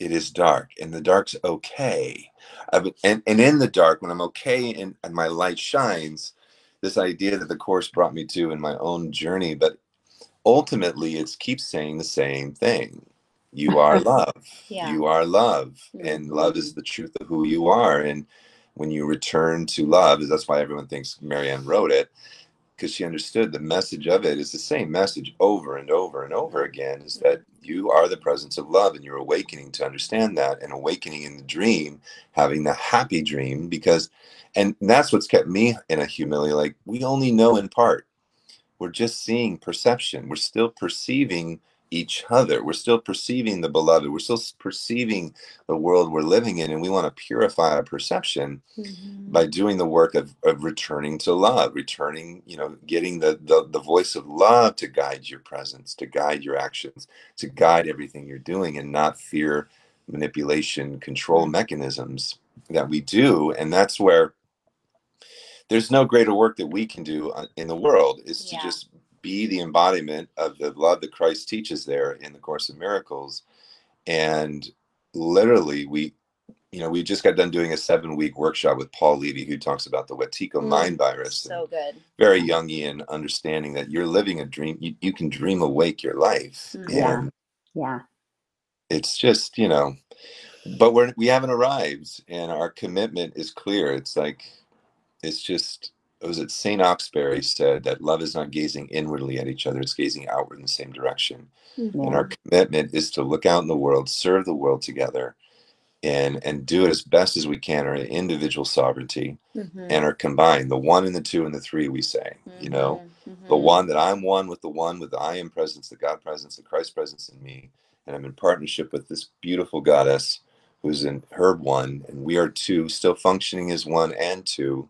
it is dark. And the dark's okay. and, and in the dark, when I'm okay and, and my light shines, this idea that the course brought me to in my own journey, but ultimately it keeps saying the same thing. You are love. yeah. You are love. And love is the truth of who you are. And when you return to love, that's why everyone thinks Marianne wrote it, because she understood the message of it is the same message over and over and over again is that you are the presence of love and you're awakening to understand that and awakening in the dream, having the happy dream, because, and that's what's kept me in a humility. Like we only know in part. We're just seeing perception. We're still perceiving each other. We're still perceiving the beloved. We're still perceiving the world we're living in, and we want to purify our perception mm-hmm. by doing the work of, of returning to love, returning, you know, getting the, the the voice of love to guide your presence, to guide your actions, to guide everything you're doing, and not fear, manipulation, control mechanisms that we do. And that's where there's no greater work that we can do uh, in the world is yeah. to just be the embodiment of the love that Christ teaches there in the Course of Miracles. And literally, we, you know, we just got done doing a seven week workshop with Paul Levy, who talks about the Wetiko mm, mind virus. So good. Very Jungian understanding that you're living a dream. You, you can dream awake your life. Mm. Yeah. yeah. It's just, you know, but we're, we haven't arrived and our commitment is clear. It's like, it's just, was it Saint-Exupéry said that love is not gazing inwardly at each other, it's gazing outward in the same direction. Mm-hmm. And our commitment is to look out in the world, serve the world together, and and do it as best as we can, our individual sovereignty mm-hmm. and our combined, the one and the two and the three, we say, mm-hmm. you know, the mm-hmm. one that I'm one with the one with the I am presence, the God presence, the Christ presence in me. And I'm in partnership with this beautiful goddess who's in her one, and we are two, still functioning as one and two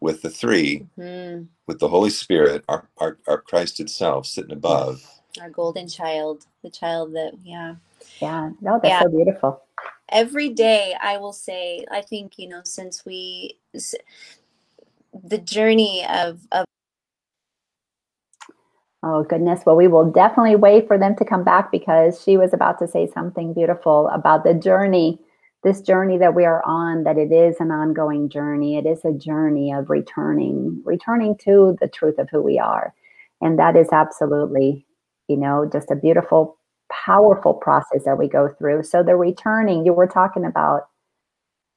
with the 3 mm-hmm. with the Holy Spirit, our, our, our Christ itself sitting above. our golden child, the child that, yeah. Yeah, no, that's yeah. so beautiful. Every day, I will say, I think, you know, since we, the journey of, of Oh, goodness. Well, we will definitely wait for them to come back because she was about to say something beautiful about the journey, this journey that we are on, that it is an ongoing journey. It is a journey of returning, returning to the truth of who we are. And that is absolutely, you know, just a beautiful, powerful process that we go through. So the returning, you were talking about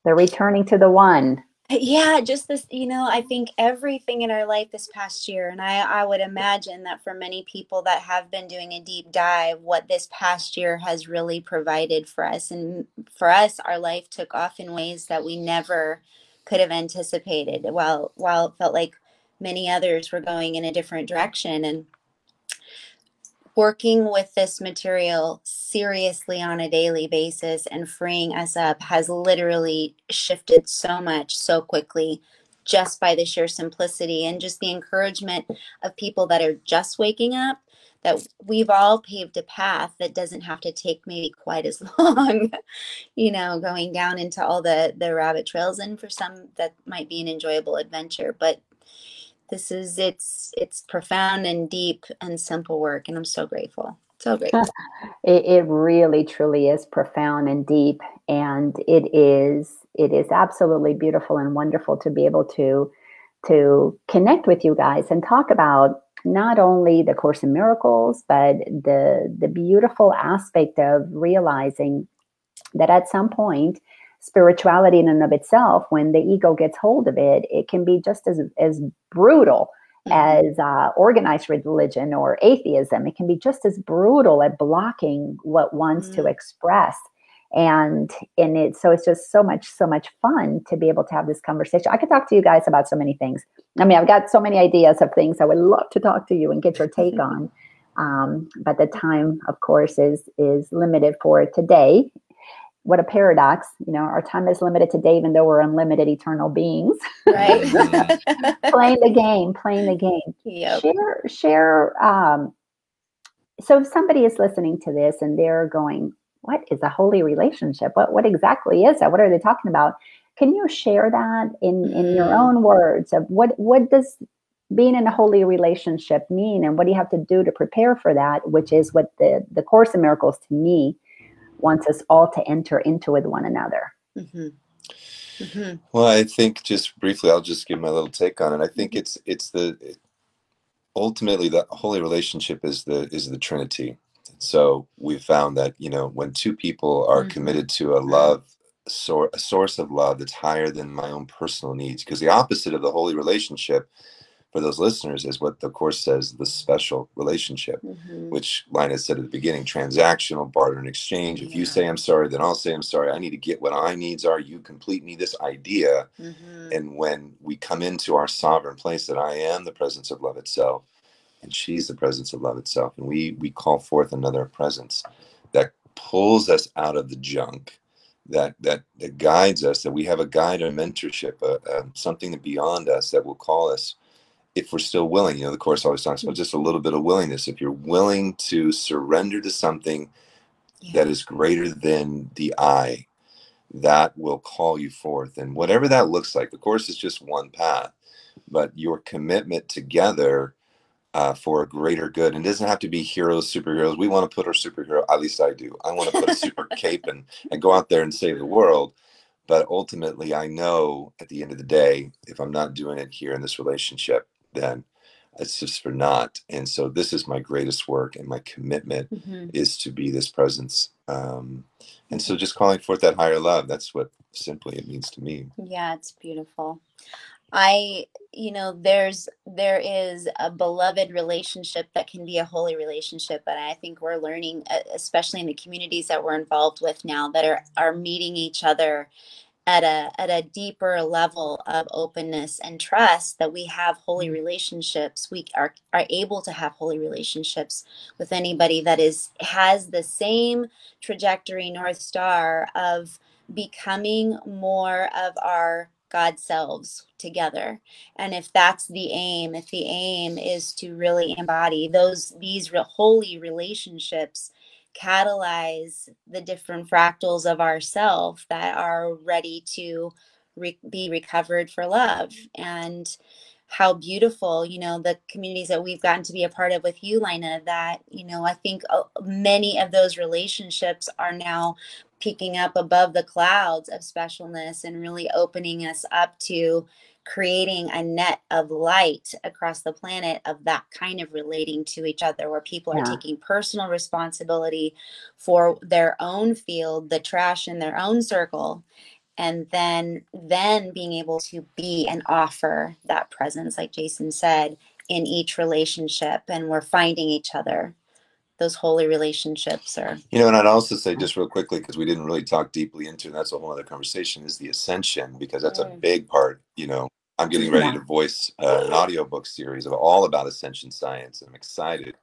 the returning to the one, yeah just this you know i think everything in our life this past year and i i would imagine that for many people that have been doing a deep dive what this past year has really provided for us and for us our life took off in ways that we never could have anticipated while while it felt like many others were going in a different direction and working with this material seriously on a daily basis and freeing us up has literally shifted so much so quickly just by the sheer simplicity and just the encouragement of people that are just waking up that we've all paved a path that doesn't have to take maybe quite as long you know going down into all the the rabbit trails and for some that might be an enjoyable adventure. But this is it's it's profound and deep and simple work and i'm so grateful. So grateful it, it really truly is profound and deep and it is it is absolutely beautiful and wonderful to be able to to connect with you guys and talk about not only the course in miracles but the the beautiful aspect of realizing that at some point spirituality in and of itself, when the ego gets hold of it, it can be just as as brutal mm-hmm. as uh, organized religion or atheism. It can be just as brutal at blocking what wants mm-hmm. to express. And and it so it's just so much so much fun to be able to have this conversation. I could talk to you guys about so many things. I mean, I've got so many ideas of things I would love to talk to you and get your take on. Um, but the time, of course, is is limited for today what a paradox you know our time is limited today even though we're unlimited eternal beings. Right. Playing the game playing the game. Yep. share share um, so if somebody is listening to this and they're going what is a holy relationship? What what exactly is that? What are they talking about? Can you share that in in your mm. own words of what what does being in a holy relationship mean and what do you have to do to prepare for that which is what the the course in miracles to me wants us all to enter into with one another. Mm-hmm. Mm-hmm. Well, I think just briefly, I'll just give my little take on it. I think mm-hmm. it's it's the it, ultimately the holy relationship is the is the Trinity. So we found that you know when two people are mm-hmm. committed to a love sor- a source of love that's higher than my own personal needs, because the opposite of the holy relationship for those listeners is what the course says the special relationship mm-hmm. which lina's said at the beginning transactional barter and exchange yeah. if you say i'm sorry then i'll say i'm sorry i need to get what i needs are you complete me this idea mm-hmm. and when we come into our sovereign place that i am the presence of love itself and she's the presence of love itself and we we call forth another presence that pulls us out of the junk that that that guides us that we have a guide a mentorship a, a, something beyond us that will call us if we're still willing, you know, the course always talks about just a little bit of willingness. If you're willing to surrender to something yeah. that is greater than the I, that will call you forth. And whatever that looks like, the course is just one path, but your commitment together uh, for a greater good. And it doesn't have to be heroes, superheroes. We want to put our superhero, at least I do. I want to put a super cape and, and go out there and save the world. But ultimately, I know at the end of the day, if I'm not doing it here in this relationship, then it's just for not and so this is my greatest work and my commitment mm-hmm. is to be this presence um, and so just calling forth that higher love that's what simply it means to me. Yeah it's beautiful. I you know there's there is a beloved relationship that can be a holy relationship but i think we're learning especially in the communities that we're involved with now that are are meeting each other at a at a deeper level of openness and trust that we have holy mm. relationships we are are able to have holy relationships with anybody that is has the same trajectory north star of becoming more of our God selves together. And if that's the aim, if the aim is to really embody those these holy relationships, catalyze the different fractals of ourself that are ready to re- be recovered for love. And how beautiful you know the communities that we've gotten to be a part of with you lina that you know i think uh, many of those relationships are now peeking up above the clouds of specialness and really opening us up to creating a net of light across the planet of that kind of relating to each other where people yeah. are taking personal responsibility for their own field the trash in their own circle and then then being able to be and offer that presence like jason said in each relationship and we're finding each other those holy relationships are you know and i'd also say just real quickly because we didn't really talk deeply into and that's a whole other conversation is the ascension because that's mm. a big part you know i'm getting ready yeah. to voice uh, an audiobook series of all about ascension science i'm excited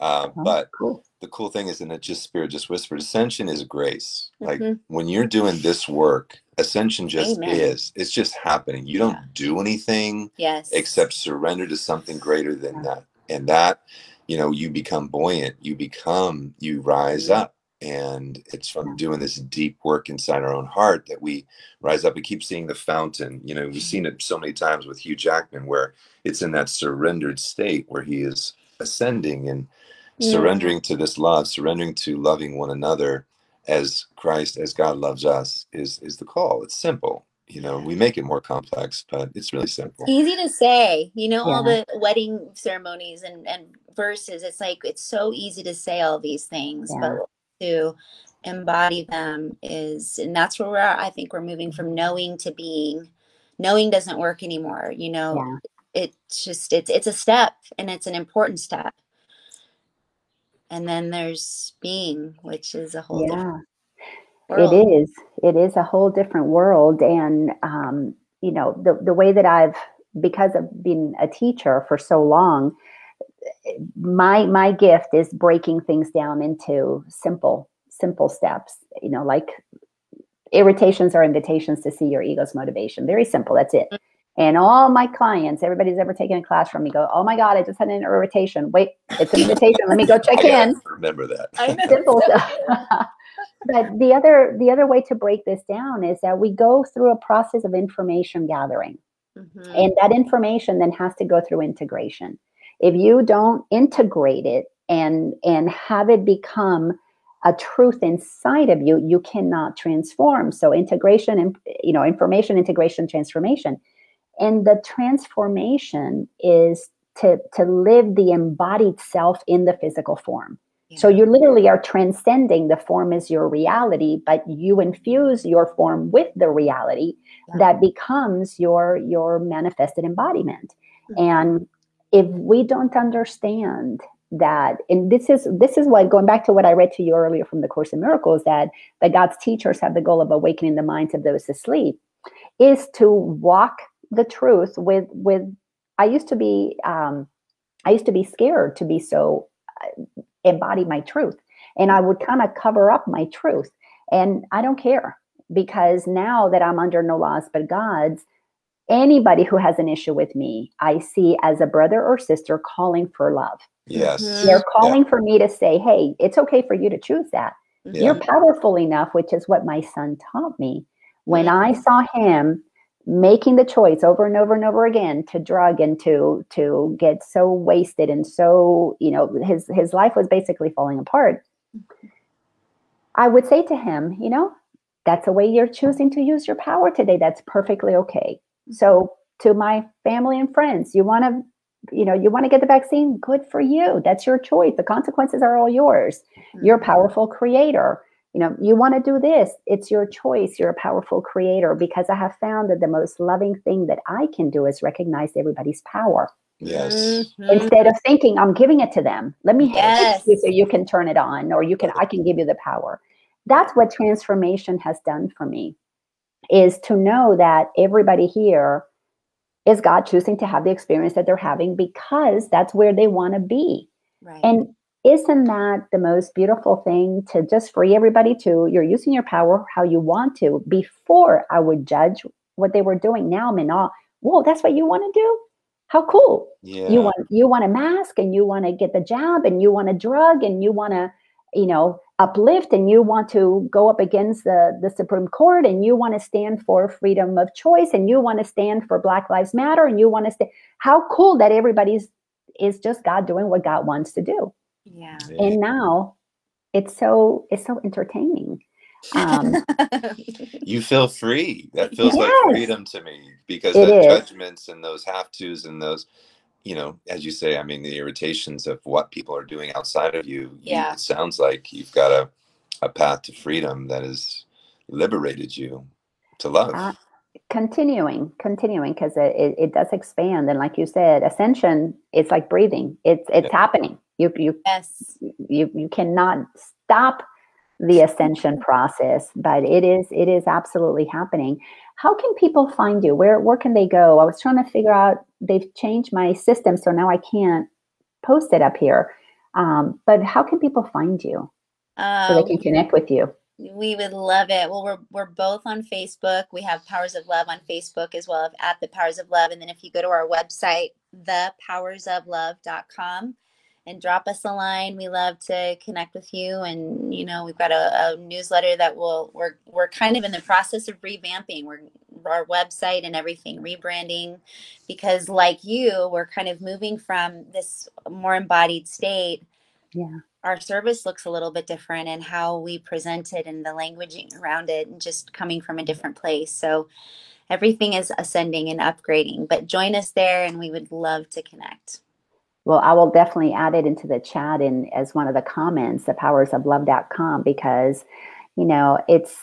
uh, oh, but cool. the cool thing is, and it just spirit just whispered, ascension is grace. Mm-hmm. Like when you're doing this work, ascension just Amen. is. It's just happening. You don't do anything yes. except surrender to something greater than yeah. that. And that you know you become buoyant you become you rise up and it's from doing this deep work inside our own heart that we rise up and keep seeing the fountain you know we've seen it so many times with hugh jackman where it's in that surrendered state where he is ascending and yeah. surrendering to this love surrendering to loving one another as christ as god loves us is is the call it's simple you know we make it more complex but it's really simple easy to say you know yeah. all the wedding ceremonies and and verses it's like it's so easy to say all these things yeah. but to embody them is and that's where we're at i think we're moving from knowing to being knowing doesn't work anymore you know yeah. it's just it's it's a step and it's an important step and then there's being which is a whole yeah. different world. It is. It is a whole different world. And, um, you know, the, the way that I've, because of being a teacher for so long, my my gift is breaking things down into simple simple steps you know like irritations are invitations to see your ego's motivation. Very simple that's it. And all my clients everybody's ever taken a class from me go oh my god i just had an irritation. Wait it's an invitation. Let me go check in. remember that. Simple but the other the other way to break this down is that we go through a process of information gathering. Mm-hmm. and that information then has to go through integration if you don't integrate it and and have it become a truth inside of you you cannot transform so integration and you know information integration transformation and the transformation is to to live the embodied self in the physical form so you literally are transcending the form as your reality, but you infuse your form with the reality yeah. that becomes your your manifested embodiment. Mm-hmm. And if we don't understand that, and this is this is what going back to what I read to you earlier from the Course in Miracles, that that God's teachers have the goal of awakening the minds of those asleep, is to walk the truth with with. I used to be um, I used to be scared to be so uh, embody my truth. And I would kind of cover up my truth. And I don't care because now that I'm under no laws but God's, anybody who has an issue with me, I see as a brother or sister calling for love. Yes. Mm-hmm. They're calling yeah. for me to say, hey, it's okay for you to choose that. Yeah. You're powerful enough, which is what my son taught me. When I saw him making the choice over and over and over again to drug and to to get so wasted and so you know his his life was basically falling apart i would say to him you know that's the way you're choosing to use your power today that's perfectly okay so to my family and friends you want to you know you want to get the vaccine good for you that's your choice the consequences are all yours you're a powerful creator you know, you want to do this, it's your choice. You're a powerful creator because I have found that the most loving thing that I can do is recognize everybody's power. Yes. Mm-hmm. Instead of thinking I'm giving it to them, let me yes. you so you can turn it on or you can I can give you the power. That's what transformation has done for me is to know that everybody here is God choosing to have the experience that they're having because that's where they want to be. Right. And isn't that the most beautiful thing to just free everybody to you're using your power how you want to before i would judge what they were doing now meant all whoa that's what you want to do how cool Yeah. you want you want a mask and you want to get the jab and you want a drug and you want to you know uplift and you want to go up against the the supreme court and you want to stand for freedom of choice and you want to stand for black lives matter and you want to stay how cool that everybody's is just god doing what god wants to do Yeah. Yeah. and now it's so it's so entertaining um you feel free. That feels like freedom to me because It the is. judgments and those have tos and those, you know, as you say, I mean, the irritations of what people are doing outside of you. you- Yeah. it sounds like you've got a, a path to freedom that has liberated you to love. Uh, continuing continuing because it, it, it does expand and like you said ascension it's like breathing it's it's happening you you yes. you you cannot stop the ascension process but it is it is absolutely happening how can people find you where where can they go i was trying to figure out they've changed my system so now i can't post it up here um, but how can people find you so Um, they can connect with you We would love it. Well, we're we're both on Facebook. We have Powers of Love on Facebook as well at the Powers of Love. And then if you go to our website, thepowersoflove.com and drop us a line, we love to connect with you. And you know, we've got a, a newsletter that will we're we're kind of in the process of revamping. We're our website and everything rebranding because like you, we're kind of moving from this more embodied state yeah our service looks a little bit different and how we present it and the languaging around it and just coming from a different place. So everything is ascending and upgrading, but join us there and we would love to connect. Well, I will definitely add it into the chat and as one of the comments, the powersoflove.com, because, you know, it's,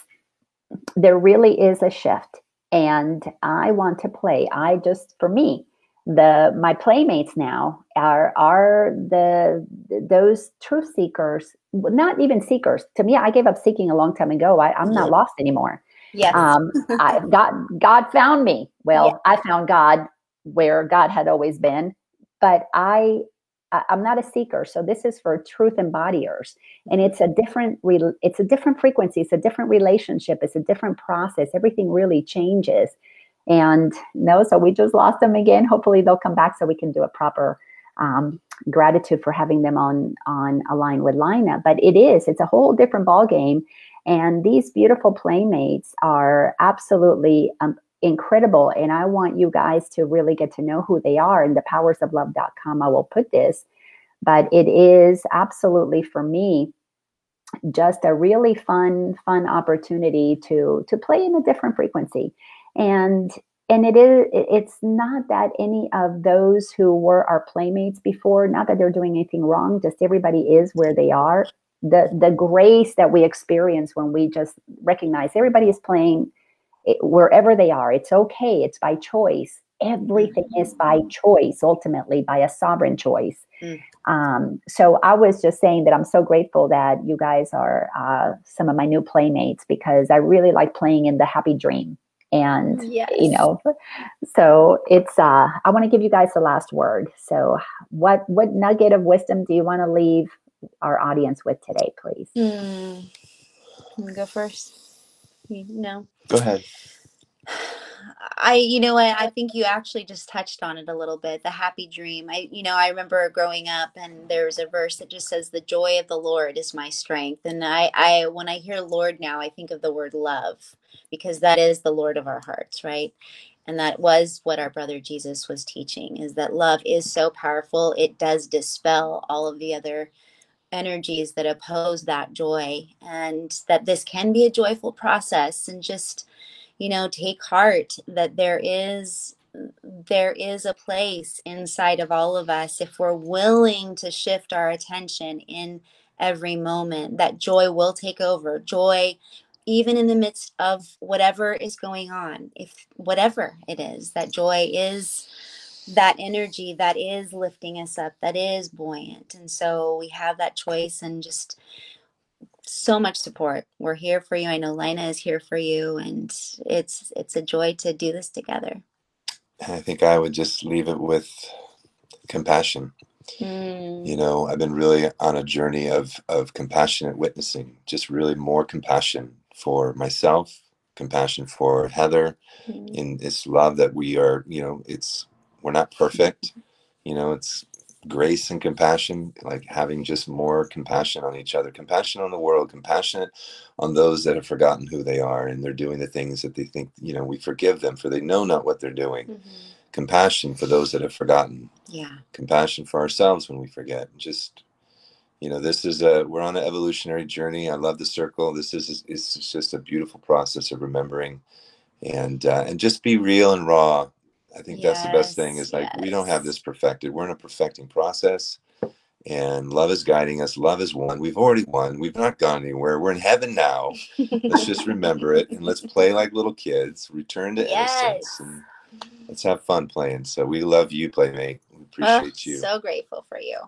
there really is a shift. And I want to play. I just, for me, the my playmates now are are the those truth seekers not even seekers to me i gave up seeking a long time ago I, i'm not Yeah. lost anymore Yes. um, I, God, God found me. Well, Yeah. I found God where God had always been, but I, I'm not a seeker. So this is for truth embodiers, and it's a different, re- it's a different frequency. It's a different relationship. It's a different process. Everything really changes. And no, so we just lost them again. Hopefully they'll come back so we can do a proper um, gratitude for having them on on Align with Lina. But it is, it's a whole different ball game. And these beautiful playmates are absolutely um, incredible. And I want you guys to really get to know who they are. The powersoflove.com, I will put this. But it is absolutely for me just a really fun, fun opportunity to to play in a different frequency. And and it is it's not that any of those who were our playmates before, not that they're doing anything wrong, just everybody is where they are the the grace that we experience when we just recognize everybody is playing it, wherever they are it's okay it's by choice everything is by choice ultimately by a sovereign choice Mm. um, so i was just saying that i'm so grateful that you guys are uh, some of my new playmates because i really like playing in the happy dream and yes. you know so it's uh i want to give you guys the last word so what what nugget of wisdom do you want to leave our audience with today please. Can we go first? No. Go ahead. I, you know what, I think you actually just touched on it a little bit. The happy dream. I, you know, I remember growing up and there's a verse that just says, the joy of the Lord is my strength. And I, I, when I hear Lord now, I think of the word love because that is the Lord of our hearts, right? And that was what our brother Jesus was teaching is that love is so powerful. It does dispel all of the other energies that oppose that joy and that this can be a joyful process and just you know take heart that there is there is a place inside of all of us if we're willing to shift our attention in every moment that joy will take over. Joy even in the midst of whatever is going on if whatever it is that joy is that energy that is lifting us up that is buoyant. And so we have that choice and just so much support. We're here for you. I know lina is here for you and it's it's a joy to do this together. I think I would just leave it with compassion. Mm, You know, I've been really on a journey of of compassionate witnessing, just really more compassion for myself compassion for Heather, Mhm. in this love that we are, you know, it's we're not perfect, you know, it's grace and compassion, like having just more compassion on each other, compassion on the world, compassionate on those that have forgotten who they are and they're doing the things that they think, you know, we forgive them for they know not what they're doing. Mhm. Compassion for those that have forgotten, Yeah. compassion for ourselves when we forget. Just you know, this is a we're on an evolutionary journey. I love the circle. This is it's just a beautiful process of remembering and uh, and just be real and raw. I think that's the best thing. Is like we don't have this perfected. We're in a perfecting process, and love is guiding us. Love is one. We've already won. We've not gone anywhere. We're in heaven now. Let's just remember it and let's play like little kids. Return to Yes. innocence and let's have fun playing. So we love you, Playmate. We Oh, appreciate you. So grateful for you.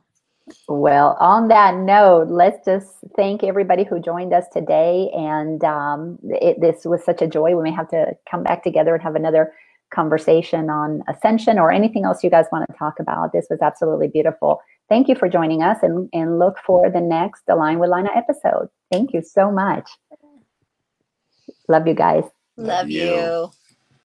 Well, on that note, let's just thank everybody who joined us today. And um, it, this was such a joy. We may have to come back together and have another conversation on ascension or anything else you guys want to talk about. This was absolutely beautiful. Thank you for joining us and, and look for the next Align with Lina episode. Thank you so much. Love you guys. Love Love you. you.